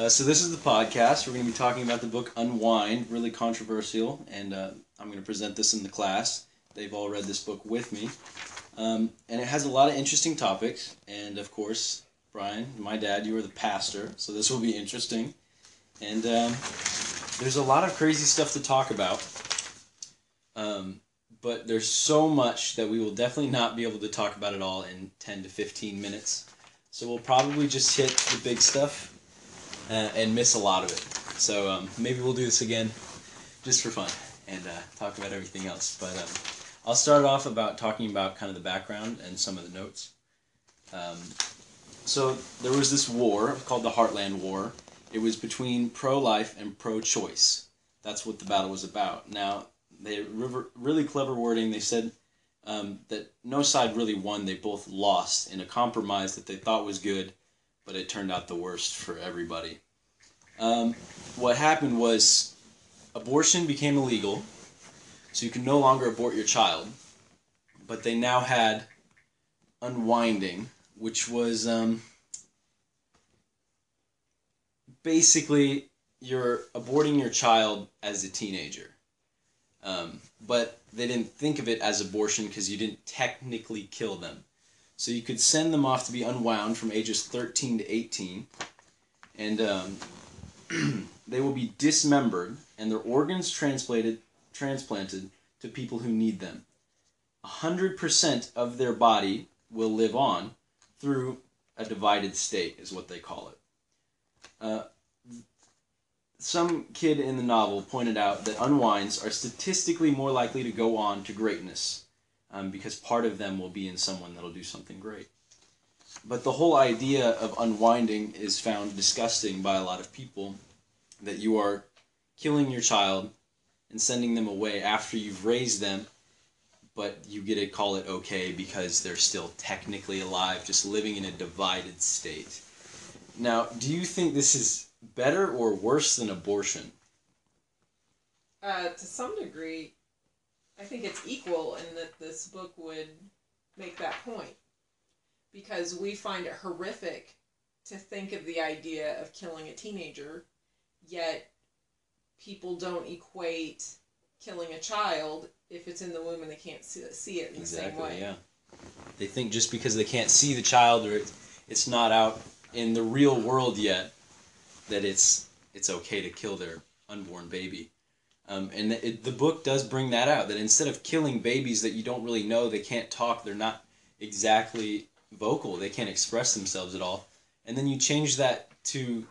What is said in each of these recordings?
Uh, so this is the podcast. We're going to be talking about the book Unwind, really controversial, and uh, I'm going to present this in the class. They've all read this book with me, um, and it has a lot of interesting topics. And of course, Brian, my dad, you are the pastor, so this will be interesting. And um, there's a lot of crazy stuff to talk about, um, but there's so much that we will definitely not be able to talk about it all in 10 to 15 minutes. So we'll probably just hit the big stuff uh, and miss a lot of it. So um, maybe we'll do this again just for fun and uh, talk about everything else. But um, I'll start off about talking about kind of the background and some of the notes. Um, so there was this war called the Heartland War. It was between pro-life and pro-choice. That's what the battle was about. Now they really clever wording. They said um, that no side really won. They both lost in a compromise that they thought was good but it turned out the worst for everybody. Um, what happened was abortion became illegal, so you can no longer abort your child, but they now had unwinding, which was um, basically you're aborting your child as a teenager. Um, but they didn't think of it as abortion because you didn't technically kill them. So you could send them off to be unwound from ages 13 to 18, and um, they will be dismembered and their organs transplanted transplanted to people who need them. 100% of their body will live on through a divided state, is what they call it. Uh, some kid in the novel pointed out that unwinds are statistically more likely to go on to greatness um, because part of them will be in someone that'll do something great. But the whole idea of unwinding is found disgusting by a lot of people that you are killing your child and sending them away after you've raised them, but you get to call it okay because they're still technically alive, just living in a divided state. Now, do you think this is better or worse than abortion? Uh, to some degree, I think it's equal in that this book would make that point. Because we find it horrific to think of the idea of killing a teenager, yet people don't equate killing a child if it's in the womb and they can't see it in exactly, the same way. Yeah. They think just because they can't see the child or it's not out in the real world yet that it's it's okay to kill their unborn baby. Um, and it, the book does bring that out that instead of killing babies that you don't really know, they can't talk, they're not exactly vocal, they can't express themselves at all, and then you change that to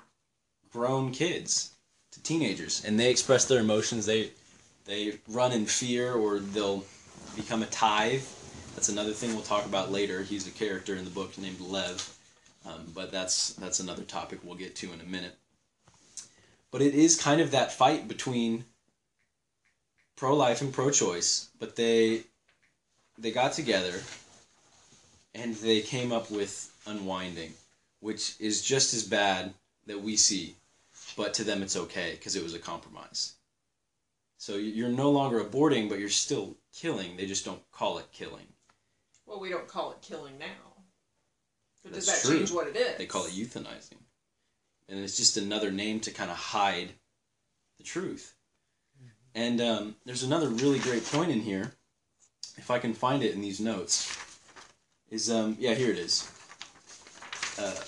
grown kids, to teenagers, and they express their emotions. They they run in fear or they'll become a tithe. That's another thing we'll talk about later. He's a character in the book named Lev, um, but that's that's another topic we'll get to in a minute. But it is kind of that fight between pro life and pro choice, but they they got together and they came up with unwinding, which is just as bad that we see, but to them it's okay because it was a compromise. So you're no longer aborting, but you're still killing. They just don't call it killing. Well, we don't call it killing now. But That's does that true. change what it is? They call it euthanizing. And it's just another name to kind of hide the truth. And um, there's another really great point in here, if I can find it in these notes. Is um, yeah, here it is. Uh,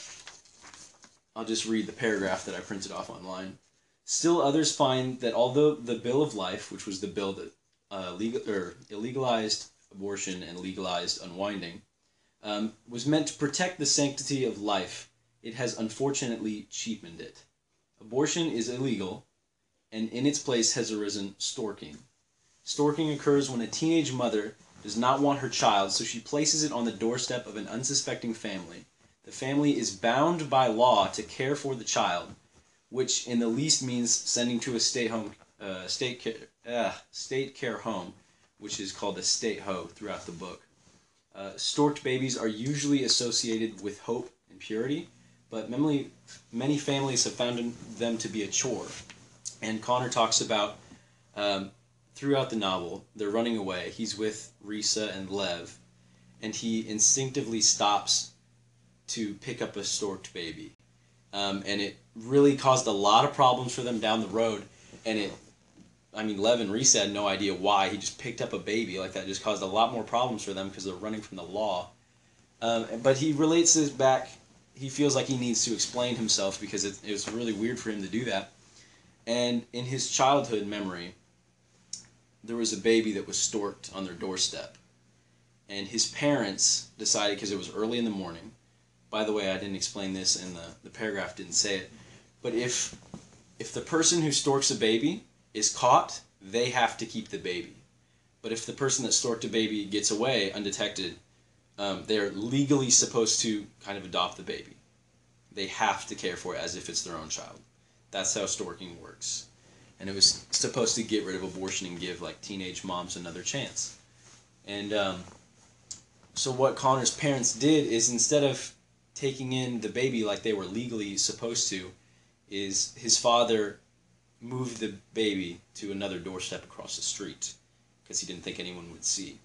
I'll just read the paragraph that I printed off online. Still, others find that although the Bill of Life, which was the bill that uh, legal or illegalized abortion and legalized unwinding, um, was meant to protect the sanctity of life, it has unfortunately cheapened it. Abortion is illegal, and in its place has arisen storking. Storking occurs when a teenage mother does not want her child, so she places it on the doorstep of an unsuspecting family. The family is bound by law to care for the child, which in the least means sending to a state home, uh, state care, uh, state care home, which is called a state ho throughout the book. Uh, storked babies are usually associated with hope and purity, but many, many families have found them to be a chore. And Connor talks about um, throughout the novel, they're running away. He's with Risa and Lev, and he instinctively stops to pick up a storked baby. um, and it really caused a lot of problems for them down the road. And it, I mean, Lev and Risa had no idea why he just picked up a baby like that. Just caused a lot more problems for them because they're running from the law. Um, but he relates this back. He feels like he needs to explain himself because it, it was really weird for him to do that. And in his childhood memory, there was a baby that was storked on their doorstep. And his parents decided, because it was early in the morning, by the way, I didn't explain this and the, the paragraph didn't say it, but if, if the person who storks a baby is caught, they have to keep the baby. But if the person that storked a baby gets away undetected, um, they're legally supposed to kind of adopt the baby. They have to care for it as if it's their own child. That's how storking works and it was supposed to get rid of abortion and give like teenage moms another chance. And um, so what Connor's parents did is instead of taking in the baby like they were legally supposed to, is his father moved the baby to another doorstep across the street because he didn't think anyone would see.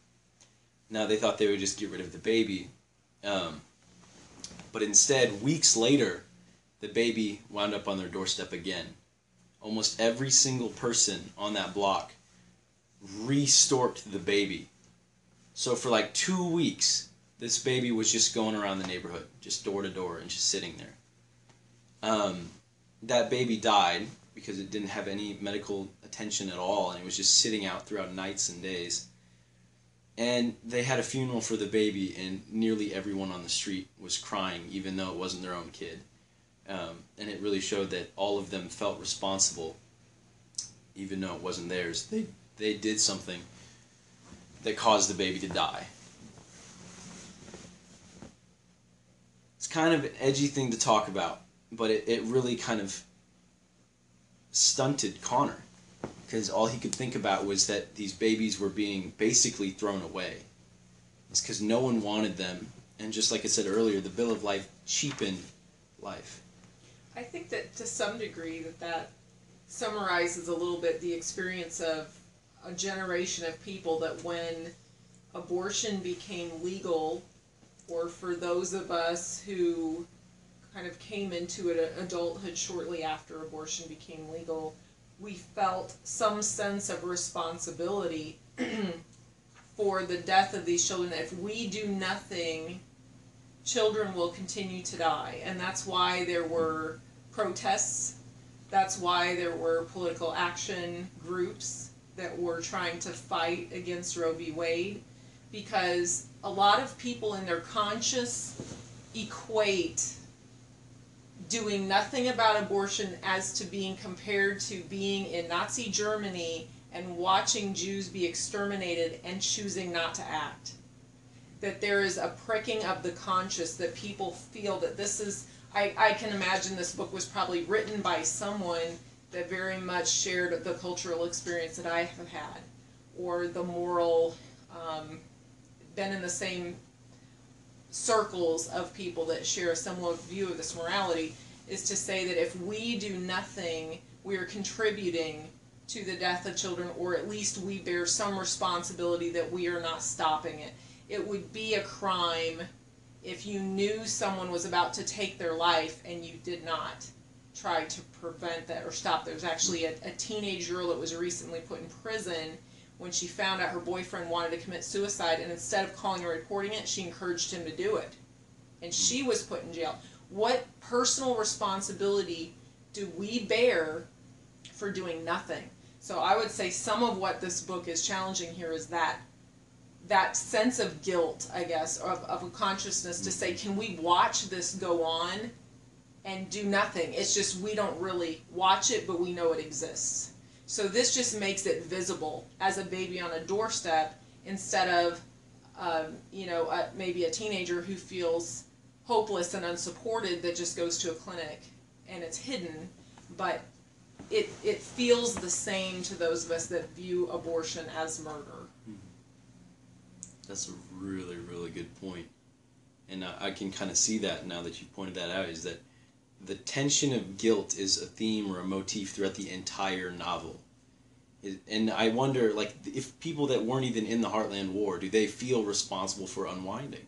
Now they thought they would just get rid of the baby, um, but instead, weeks later, the baby wound up on their doorstep again almost every single person on that block restorked the baby. So for like two weeks, this baby was just going around the neighborhood, just door to door, and just sitting there. Um, that baby died because it didn't have any medical attention at all, and it was just sitting out throughout nights and days. And they had a funeral for the baby, and nearly everyone on the street was crying, even though it wasn't their own kid. Um, and it really showed that all of them felt responsible, even though it wasn't theirs. They they did something that caused the baby to die. It's kind of an edgy thing to talk about, but it, it really kind of stunted Connor because all he could think about was that these babies were being basically thrown away. It's because no one wanted them, and just like I said earlier, the Bill of Life cheapened life. I think that to some degree that that summarizes a little bit the experience of a generation of people that when abortion became legal, or for those of us who kind of came into it, adulthood shortly after abortion became legal, we felt some sense of responsibility for the death of these children. If we do nothing, children will continue to die. And that's why there were protests. That's why there were political action groups that were trying to fight against Roe v. Wade because a lot of people in their conscious equate doing nothing about abortion as to being compared to being in Nazi Germany and watching Jews be exterminated and choosing not to act. That there is a pricking of the conscience that people feel that this is I, I can imagine this book was probably written by someone that very much shared the cultural experience that I have had, or the moral, um, been in the same circles of people that share a similar view of this morality, is to say that if we do nothing, we are contributing to the death of children, or at least we bear some responsibility that we are not stopping it. It would be a crime if you knew someone was about to take their life and you did not try to prevent that or stop. There was actually a, a teenage girl that was recently put in prison when she found out her boyfriend wanted to commit suicide, and instead of calling and reporting it, she encouraged him to do it. And hmm. she was put in jail. What personal responsibility do we bear for doing nothing? So I would say some of what this book is challenging here is that that sense of guilt, I guess, of, of a consciousness to say, can we watch this go on and do nothing? It's just we don't really watch it, but we know it exists. So this just makes it visible as a baby on a doorstep instead of, um, you know, a, maybe a teenager who feels hopeless and unsupported that just goes to a clinic and it's hidden, but it, it feels the same to those of us that view abortion as murder. That's a really, really good point. And I, I can kind of see that now that you pointed that out is that the tension of guilt is a theme or a motif throughout the entire novel. And I wonder, like, if people that weren't even in the Heartland War, do they feel responsible for unwinding?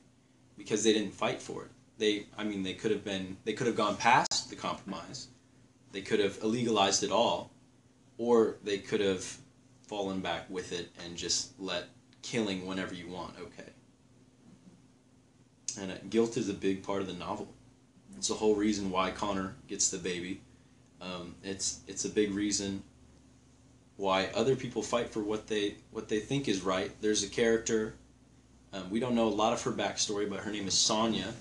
Because they didn't fight for it. They, I mean, they could have been, they could have gone past the compromise. They could have illegalized it all, or they could have fallen back with it and just let killing whenever you want okay. And uh, guilt is a big part of the novel. It's the whole reason why Connor gets the baby. Um, it's it's a big reason why other people fight for what they what they think is right. There's a character. Um, we don't know a lot of her backstory, but her name is Sonia,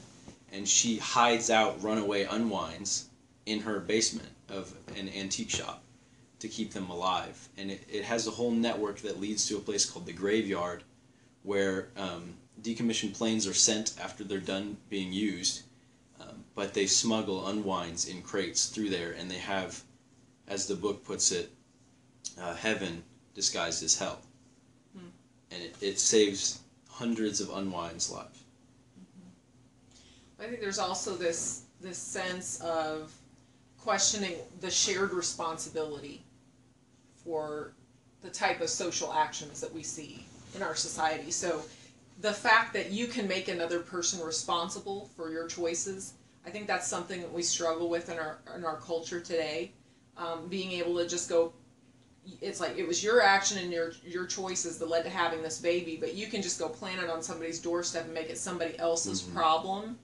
and she hides out runaway unwinds in her basement of an antique shop to keep them alive. And it, it has a whole network that leads to a place called the graveyard, where um, decommissioned planes are sent after they're done being used, um, but they smuggle unwinds in crates through there, and they have, as the book puts it, uh, heaven disguised as hell. Hmm. And it, it saves hundreds of unwinds' lives. I think there's also this this sense of questioning the shared responsibility for the type of social actions that we see in our society. So the fact that you can make another person responsible for your choices, I think that's something that we struggle with in our in our culture today. Um, being able to just go, it's like it was your action and your your choices that led to having this baby, but you can just go plant it on somebody's doorstep and make it somebody else's Mhm. problem.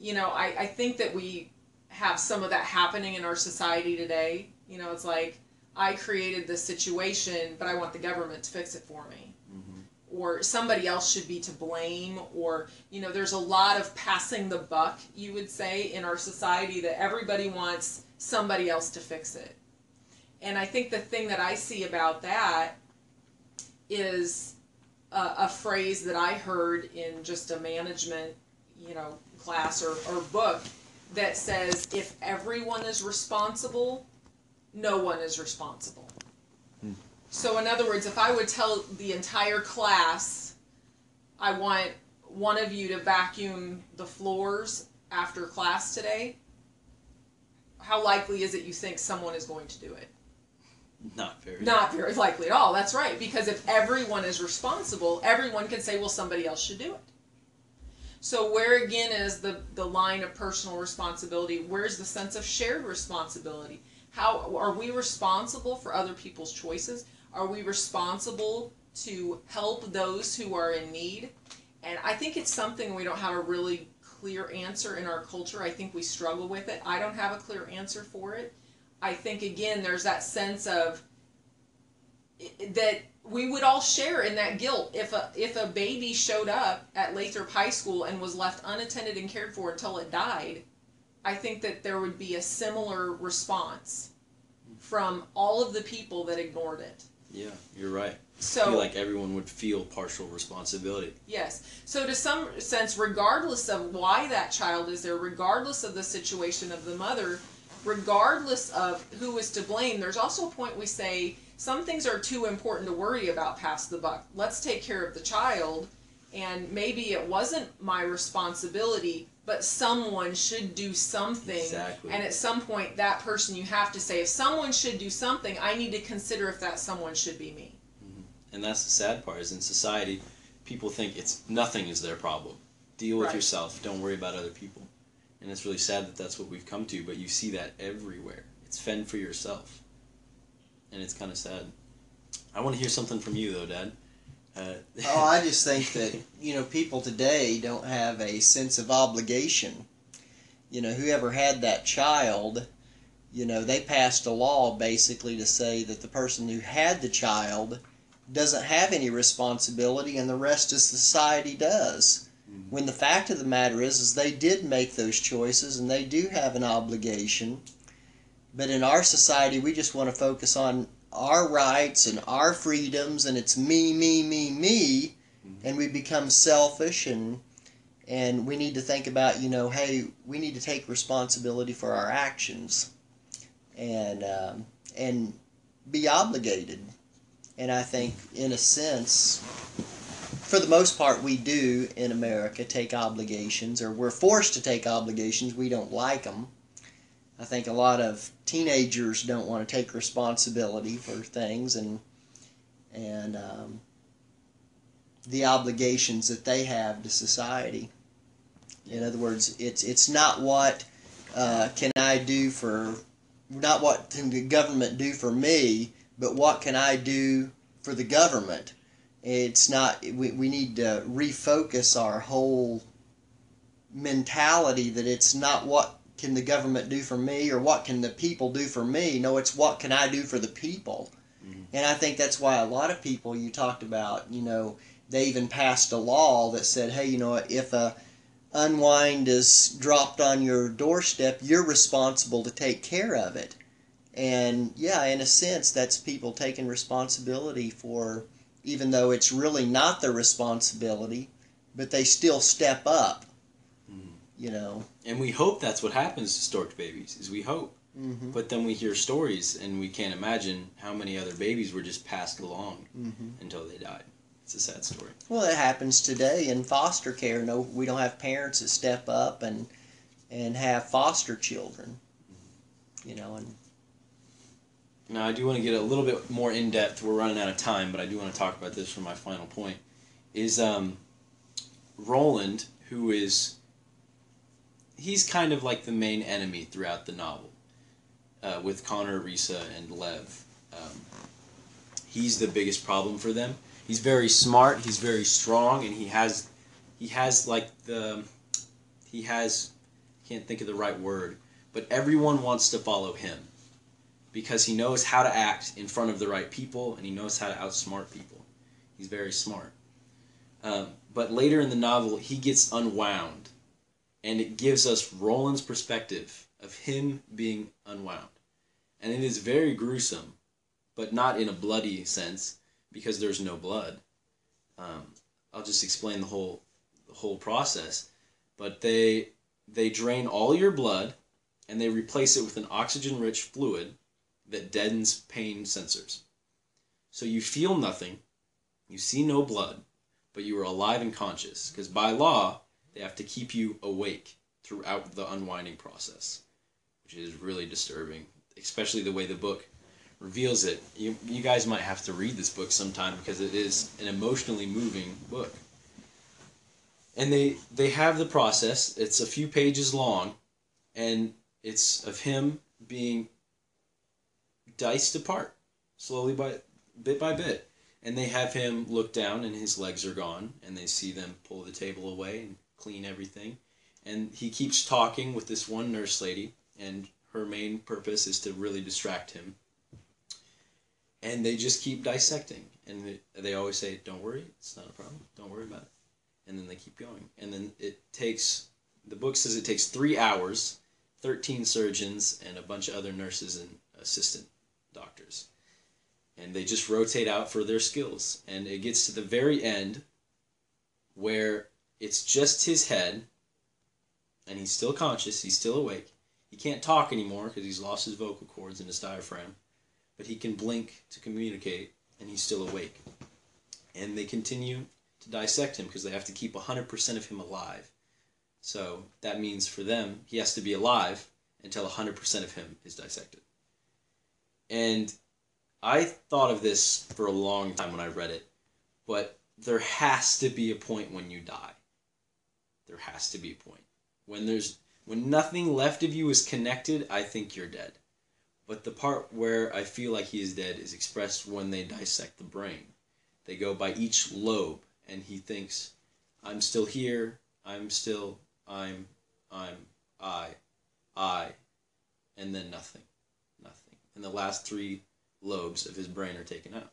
You know, I, I think that we have some of that happening in our society today. You know, it's like I created this situation, but I want the government to fix it for me. Hmm or somebody else should be to blame or you know there's a lot of passing the buck you would say in our society that everybody wants somebody else to fix it. And i think the thing that i see about that is a, a phrase that i heard in just a management you know class or, or book that says if everyone is responsible no one is responsible hmm. so in other words, if I would tell the entire class, I want one of you to vacuum the floors after class today, how likely is it you think someone is going to do it? Not very. Not very likely at all. That's right. Because if everyone is responsible, everyone can say, well, somebody else should do it. So where again is the, the line of personal responsibility? Where's the sense of shared responsibility? How are we responsible for other people's choices? Are we responsible to help those who are in need? And I think it's something we don't have a really clear answer in our culture. I think we struggle with it. I don't have a clear answer for it. I think again there's that sense of that we would all share in that guilt if a if a baby showed up at Lathrop High School and was left unattended and cared for until it died. I think that there would be a similar response from all of the people that ignored it. Yeah, you're right. I So feel like everyone would feel partial responsibility. Yes. So, to some sense, regardless of why that child is there, regardless of the situation of the mother, regardless of who is to blame, there's also a point we say some things are too important to worry about past the buck. Let's take care of the child, and maybe it wasn't my responsibility, but someone should do something. Exactly. And at some point, that person you have to say, if someone should do something, I need to consider if that someone should be me. Mm-hmm. And that's the sad part is in society, people think it's nothing is their problem. Deal with Right. yourself. Don't worry about other people. And it's really sad that that's what we've come to. But you see that everywhere. It's fend for yourself, and it's kind of sad. I want to hear something from you though, Dad. Uh, oh, I just think that you know people today don't have a sense of obligation. You know, whoever had that child, you know, they passed a law basically to say that the person who had the child doesn't have any responsibility and the rest of society does. Mhm. When the fact of the matter is is they did make those choices and they do have an obligation. But in our society we just want to focus on our rights and our freedoms and it's me me me me and we become selfish and and we need to think about you know hey we need to take responsibility for our actions. And um, and be obligated. And i think in a sense for the most part we do in america take obligations or we're forced to take obligations. We don't like them I think a lot of teenagers don't want to take responsibility for things and and um, the obligations that they have to society. In other words, it's it's not what uh, can I do for not what can the government do for me, but what can I do for the government? It's not. We, we need to refocus our whole mentality that it's not what can the government do for me or what can the people do for me. No, it's what can I do for the people. Mhm. And I think that's why a lot of people you talked about, you know, they even passed a law that said, hey, you know, if a unwind is dropped on your doorstep, you're responsible to take care of it. And yeah, in a sense, that's people taking responsibility for, even though it's really not their responsibility, but they still step up. Mhm. You know. And we hope that's what happens to stork babies. Is we hope. Mm-hmm. But then we hear stories, and we can't imagine how many other babies were just passed along Mm-hmm. until they died. It's a sad story. Well, it happens today in foster care. No, we don't have parents that step up and and have foster children. You know, and Now, I do want to get a little bit more in depth. We're running out of time, but I do want to talk about this for my final point. Is um, Roland, who is he's kind of like the main enemy throughout the novel, uh, with Connor, Risa, and Lev. Um, he's the biggest problem for them. He's very smart. He's very strong, and he has he has like the he has can't think of the right word, but everyone wants to follow him because he knows how to act in front of the right people and he knows how to outsmart people. He's very smart. Um, but later in the novel, he gets unwound, and it gives us Roland's perspective of him being unwound. And it is very gruesome, but not in a bloody sense because there's no blood. Um, I'll just explain the whole the whole process. But they they drain all your blood and they replace it with an oxygen rich fluid that deadens pain sensors. So you feel nothing, you see no blood, but you are alive and conscious because by law they have to keep you awake throughout the unwinding process, which is really disturbing, especially the way the book reveals it. You, you guys might have to read this book sometime because it is an emotionally moving book. And they they have the process. It's a few pages long, and it's of him being diced apart slowly by bit by bit and they have him look down and his legs are gone and they see them pull the table away and clean everything. And he keeps talking with this one nurse lady and her main purpose is to really distract him. And they just keep dissecting. And they, always say don't worry it's not a problem. Don't worry about it. And then they keep going. And then it takes the book says it takes three hours 13 surgeons and a bunch of other nurses and assistant doctors. And they just rotate out for their skills. And it gets to the very end where it's just his head and he's still conscious he's still awake. He can't talk anymore because he's lost his vocal cords and his diaphragm but he can blink to communicate and he's still awake. And they continue to dissect him because they have to keep 100% of him alive. So that means for them he has to be alive until 100% of him is dissected. And I thought of this for a long time when I read it, but there has to be a point when you die. There has to be a point. When there's when nothing left of you is connected, I think you're dead. But the part where I feel like he is dead is expressed when they dissect the brain. They go by each lobe and he thinks, I'm still here, I'm still, I'm, I'm, I, I, and then nothing. Nothing. And the last three lobes of his brain are taken out.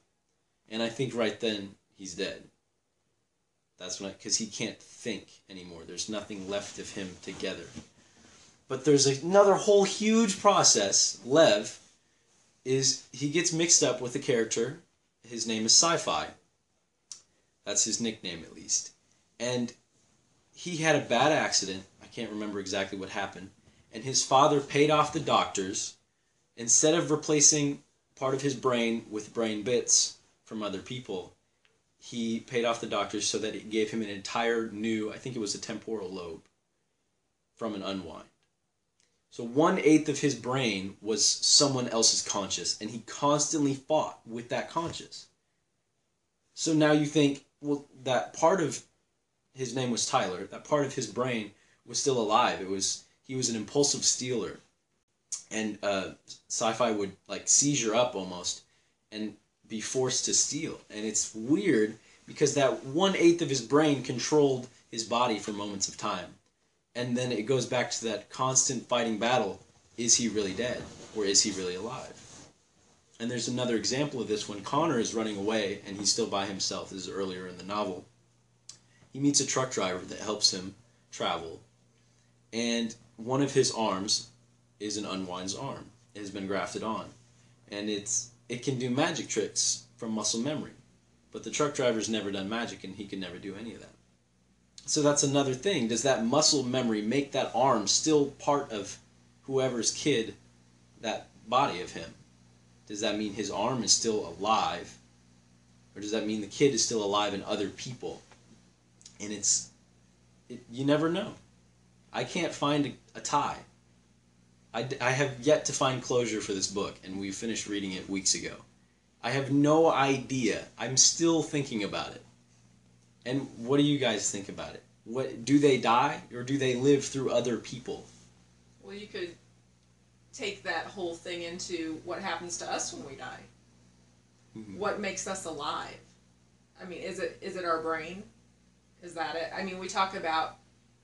And I think right then he's dead. That's when because he can't think anymore. There's nothing left of him together. But there's another whole huge process. Lev is he gets mixed up with a character. His name is CyFi. That's his nickname at least. And he had a bad accident. I can't remember exactly what happened. And his father paid off the doctors instead of replacing part of his brain with brain bits from other people, he paid off the doctors so that it gave him an entire new, I think it was a temporal lobe, from an unwind. So one eighth of his brain was someone else's conscious, and he constantly fought with that conscious. So now you think, well, that part of his name was Tyler, that part of his brain was still alive. It was he was an impulsive stealer, and uh, CyFi would like seizure up almost, and be forced to steal. And it's weird because that one eighth of his brain controlled his body for moments of time, and then it goes back to that constant fighting battle: is he really dead or is he really alive? And there's another example of this when Connor is running away and he's still by himself. This is earlier in the novel. He meets a truck driver that helps him travel, and one of his arms is an unwind's arm. It has been grafted on, and it's it can do magic tricks from muscle memory. But the truck driver's never done magic, and he can never do any of that. So that's another thing. Does that muscle memory make that arm still part of whoever's kid, that body of him? Does that mean his arm is still alive? Or does that mean the kid is still alive in other people? And it's, it, you never know. I can't find a, a tie. I, I have yet to find closure for this book, and we finished reading it weeks ago. I have no idea. I'm still thinking about it. And what do you guys think about it? What do they die or do they live through other people? Well, you could take that whole thing into what happens to us when we die. Mhm. What makes us alive? I mean, is it is it our brain? Is that it? I mean, we talk about,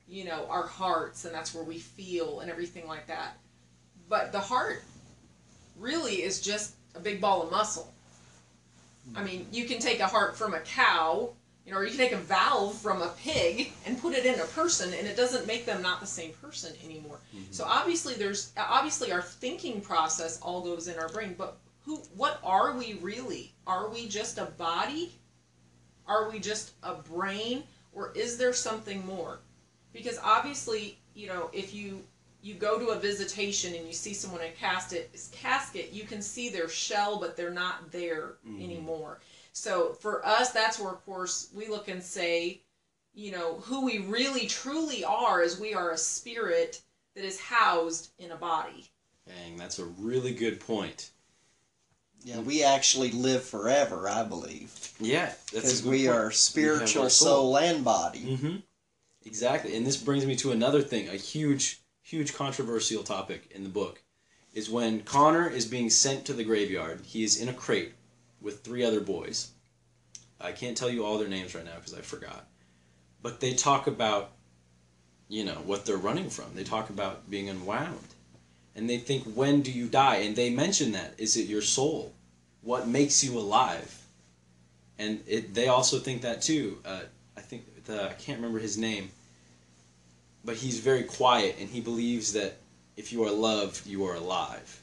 you know, our hearts and that's where we feel and everything like that. But the heart really is just a big ball of muscle. I mean, you can take a heart from a cow, you know, or you can take a valve from a pig and put it in a person and it doesn't make them not the same person anymore. Mm-hmm. So obviously there's obviously our thinking process all goes in our brain, but who what are we really? Are we just a body? Are we just a brain or is there something more? Because obviously, you know, if you you go to a visitation and you see someone in a casket, casket, you can see their shell, but they're not there anymore. So for us, that's where, of course, we look and say, you know, who we really truly are is we are a spirit that is housed in a body. Dang, that's a really good point. Yeah, we actually live forever, I believe, Yeah, that's because we are spiritual, our soul. soul. and body. Mm-hmm. Exactly, and this brings me to another thing, a huge, huge controversial topic in the book, is when Connor is being sent to the graveyard. He is in a crate with three other boys. I can't tell you all their names right now because I forgot, but they talk about, you know, what they're running from. They talk about being unwound, and they think, when do you die? And they mention that is it your soul? What makes you alive? And it, they also think that too. Uh, I think the I can't remember his name, but he's very quiet and he believes that if you are loved, you are alive.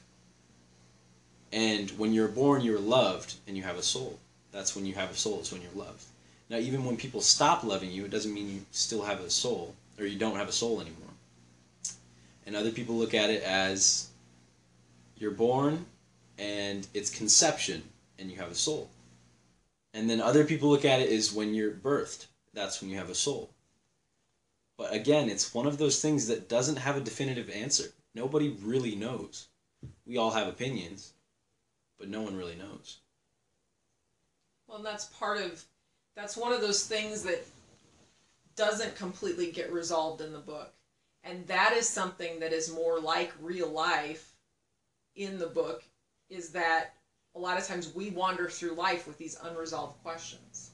And when you're born, you're loved and you have a soul. That's when you have a soul. It's when you're loved. Now, even when people stop loving you, it doesn't mean you still have a soul or you don't have a soul anymore. And other people look at it as you're born and it's conception and you have a soul. And then other people look at it as when you're birthed, that's when you have a soul. But again, it's one of those things that doesn't have a definitive answer. Nobody really knows. We all have opinions, but no one really knows. Well, and that's part of that's one of those things that doesn't completely get resolved in the book. And that is something that is more like real life in the book is that a lot of times we wander through life with these unresolved questions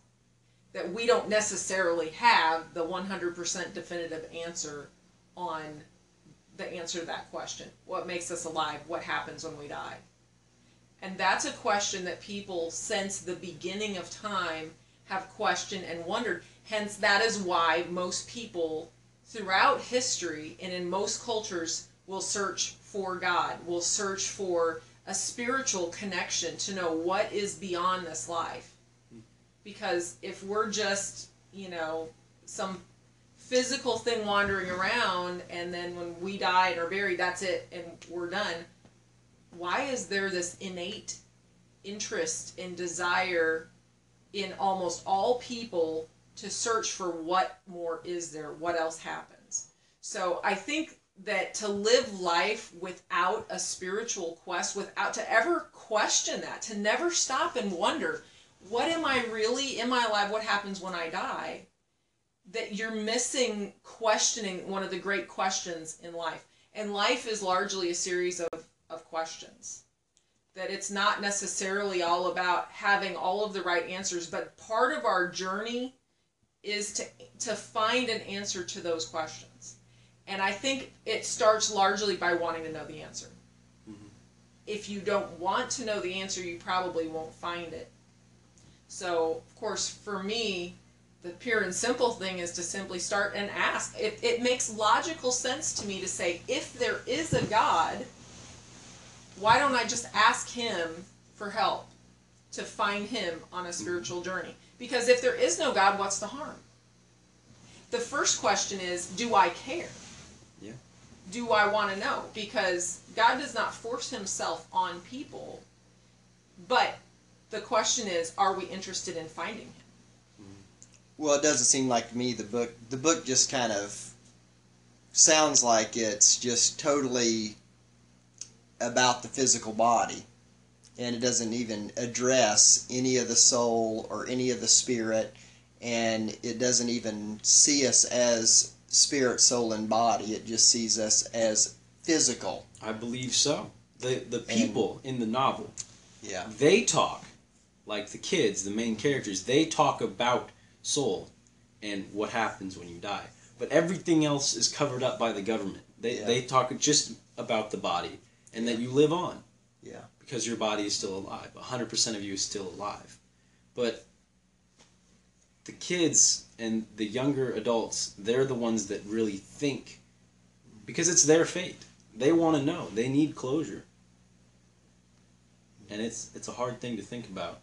that we don't necessarily have the 100% definitive answer on the answer to that question. What makes us alive? What happens when we die? And that's a question that people since the beginning of time have questioned and wondered. Hence, that is why most people throughout history and in most cultures will search for God, will search for a spiritual connection to know what is beyond this life. Because if we're just, you know, some physical thing wandering around and then when we die and are buried, that's it and we're done, why is there this innate interest and desire in almost all people to search for what more is there, what else happens? So I think that to live life without a spiritual quest, without to ever question that, to never stop and wonder, what am I really? Am I alive? What happens when I die? That you're missing questioning one of the great questions in life. And life is largely a series of, of questions. That it's not necessarily all about having all of the right answers, but part of our journey is to to find an answer to those questions. And I think it starts largely by wanting to know the answer. Mhm. If you don't want to know the answer, you probably won't find it. So, of course, for me, the pure and simple thing is to simply start and ask. It, it makes logical sense to me to say, if there is a God, why don't I just ask Him for help to find Him on a spiritual journey? Because if there is no God, what's the harm? The first question is, do I care? Yeah. Do I want to know? Because God does not force Himself on people, but the question is, are we interested in finding Him? Well, it doesn't seem like to me the book. The book just kind of sounds like it's just totally about the physical body, and it doesn't even address any of the soul or any of the spirit, and it doesn't even see us as spirit, soul, and body. It just sees us as physical. I believe so. The the people in the novel, Yeah. they talk like the kids, the main characters. They talk about soul and what happens when you die. But everything else is covered up by the government. They Yeah. they talk just about the body and that you live on. Yeah. Because your body is still alive. 100% of you is still alive. But the kids and the younger adults, they're the ones that really think because it's their fate. They want to know. They need closure. And it's it's a hard thing to think about.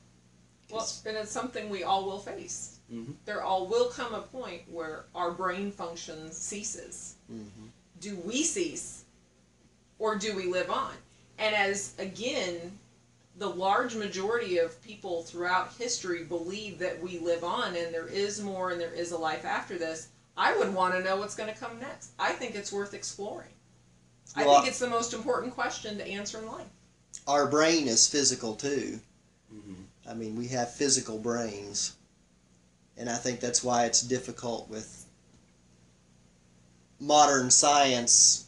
Well, 'Cause- and it's something we all will face. Mhm. There all will come a point where our brain function ceases. Mm-hmm. Do we cease, or do we live on? And as again, the large majority of people throughout history believe that we live on, and there is more, and there is a life after this. I would want to know what's going to come next. I think it's worth exploring. I think it's the most important question to answer in life. Our brain is physical too. Mhm. I mean, we have physical brains. And I think that's why it's difficult with modern science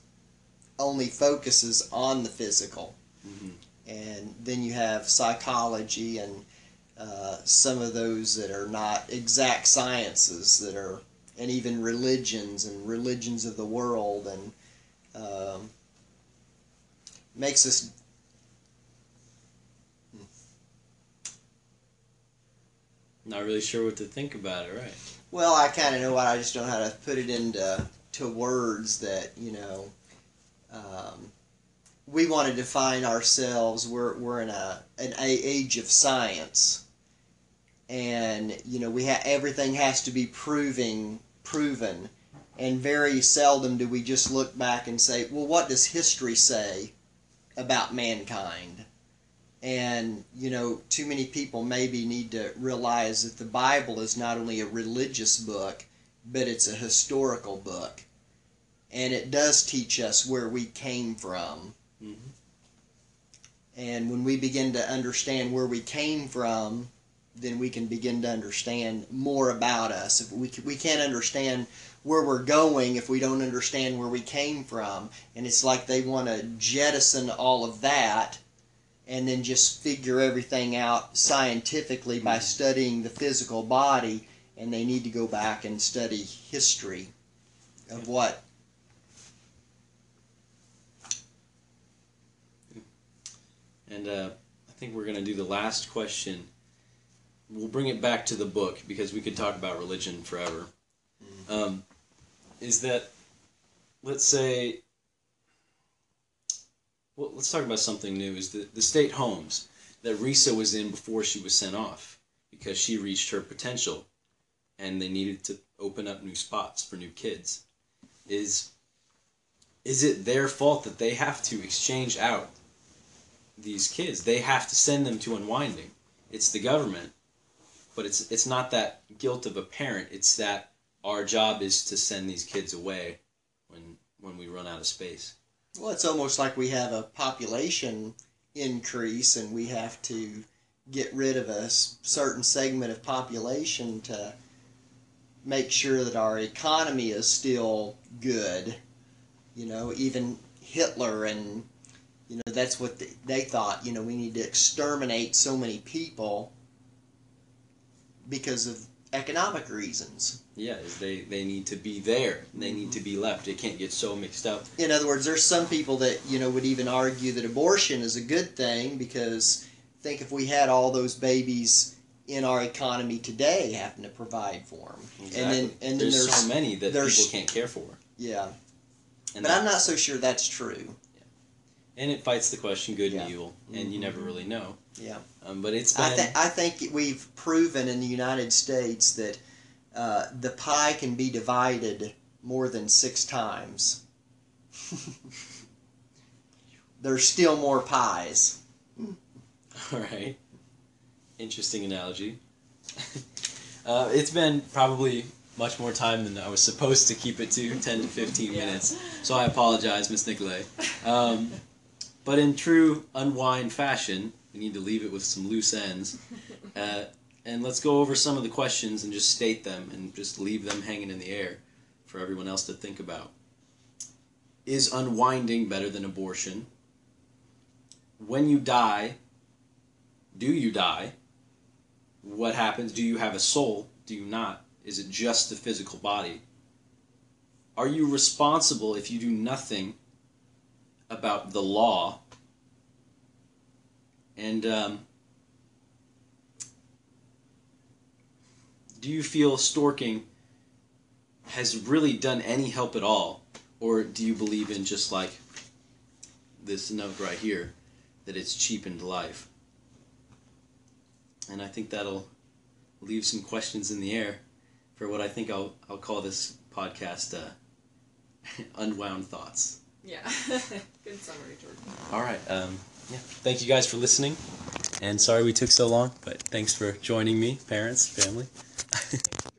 only focuses on the physical. Mhm. And then you have psychology and uh, some of those that are not exact sciences that are, and even religions and religions of the world and um, makes us Not really sure what to think about it, right? Well, I kind of know what I just don't know how to put it into to words that you know. Um, we want to define ourselves. We're we're in a an age of science, and you know we have everything has to be proving proven, and very seldom do we just look back and say, well, what does history say about mankind? And, you know, too many people maybe need to realize that the Bible is not only a religious book, but it's a historical book. And it does teach us where we came from. Mhm. And when we begin to understand where we came from, then we can begin to understand more about us. If we, we can't understand where we're going if we don't understand where we came from. And it's like they want to jettison all of that and then just figure everything out scientifically by Mhm. studying the physical body and they need to go back and study history of what And uh, I think we're going to do the last question. We'll bring it back to the book because we could talk about religion forever. Um, is that, let's say, well, let's talk about something new. Is the, the state homes that Risa was in before she was sent off because she reached her potential and they needed to open up new spots for new kids. Is is it their fault that they have to exchange out these kids. They have to send them to unwinding. It's the government, but it's it's not that guilt of a parent. It's that our job is to send these kids away when when we run out of space. Well, it's almost like we have a population increase and we have to get rid of a certain segment of population to make sure that our economy is still good. You know, even Hitler and you know that's what they, they thought. You know, we need to exterminate so many people because of economic reasons. Yeah, is they they need to be there. They need to be left. It can't get so mixed up. In other words, there's some people that you know would even argue that abortion is a good thing because think if we had all those babies in our economy today having to provide for them, Exactly. and then and then there's, there's so many that there's- people can't care for. yeah, And but I'm not so sure that's true. Yeah. and it fights the question good Yeah. and evil, and you never really know. Yeah. Um, but it's been I, th- I think we've proven in the United States that uh, the pie can be divided more than six times. There's still more pies. all right. Interesting analogy. uh, it's been probably much more time than I was supposed to keep it to, ten to fifteen Yeah. minutes. So I apologize, Miss Nicolay. Um, but in true unwind fashion, we need to leave it with some loose ends. Uh, and let's go over some of the questions and just state them and just leave them hanging in the air for everyone else to think about. Is unwinding better than abortion? When you die, do you die? What happens? Do you have a soul? Do you not? Is it just the physical body? Are you responsible if you do nothing about the law? And um, do you feel storking has really done any help at all? Or do you believe in just like this note right here that it's cheapened life? And I think that'll leave some questions in the air for what I think I'll, I'll call this podcast uh, Unwound Thoughts. Yeah. Good summary, Jordan. All right. Um, yeah. Thank you guys for listening. And sorry we took so long, but thanks for joining me, parents, family.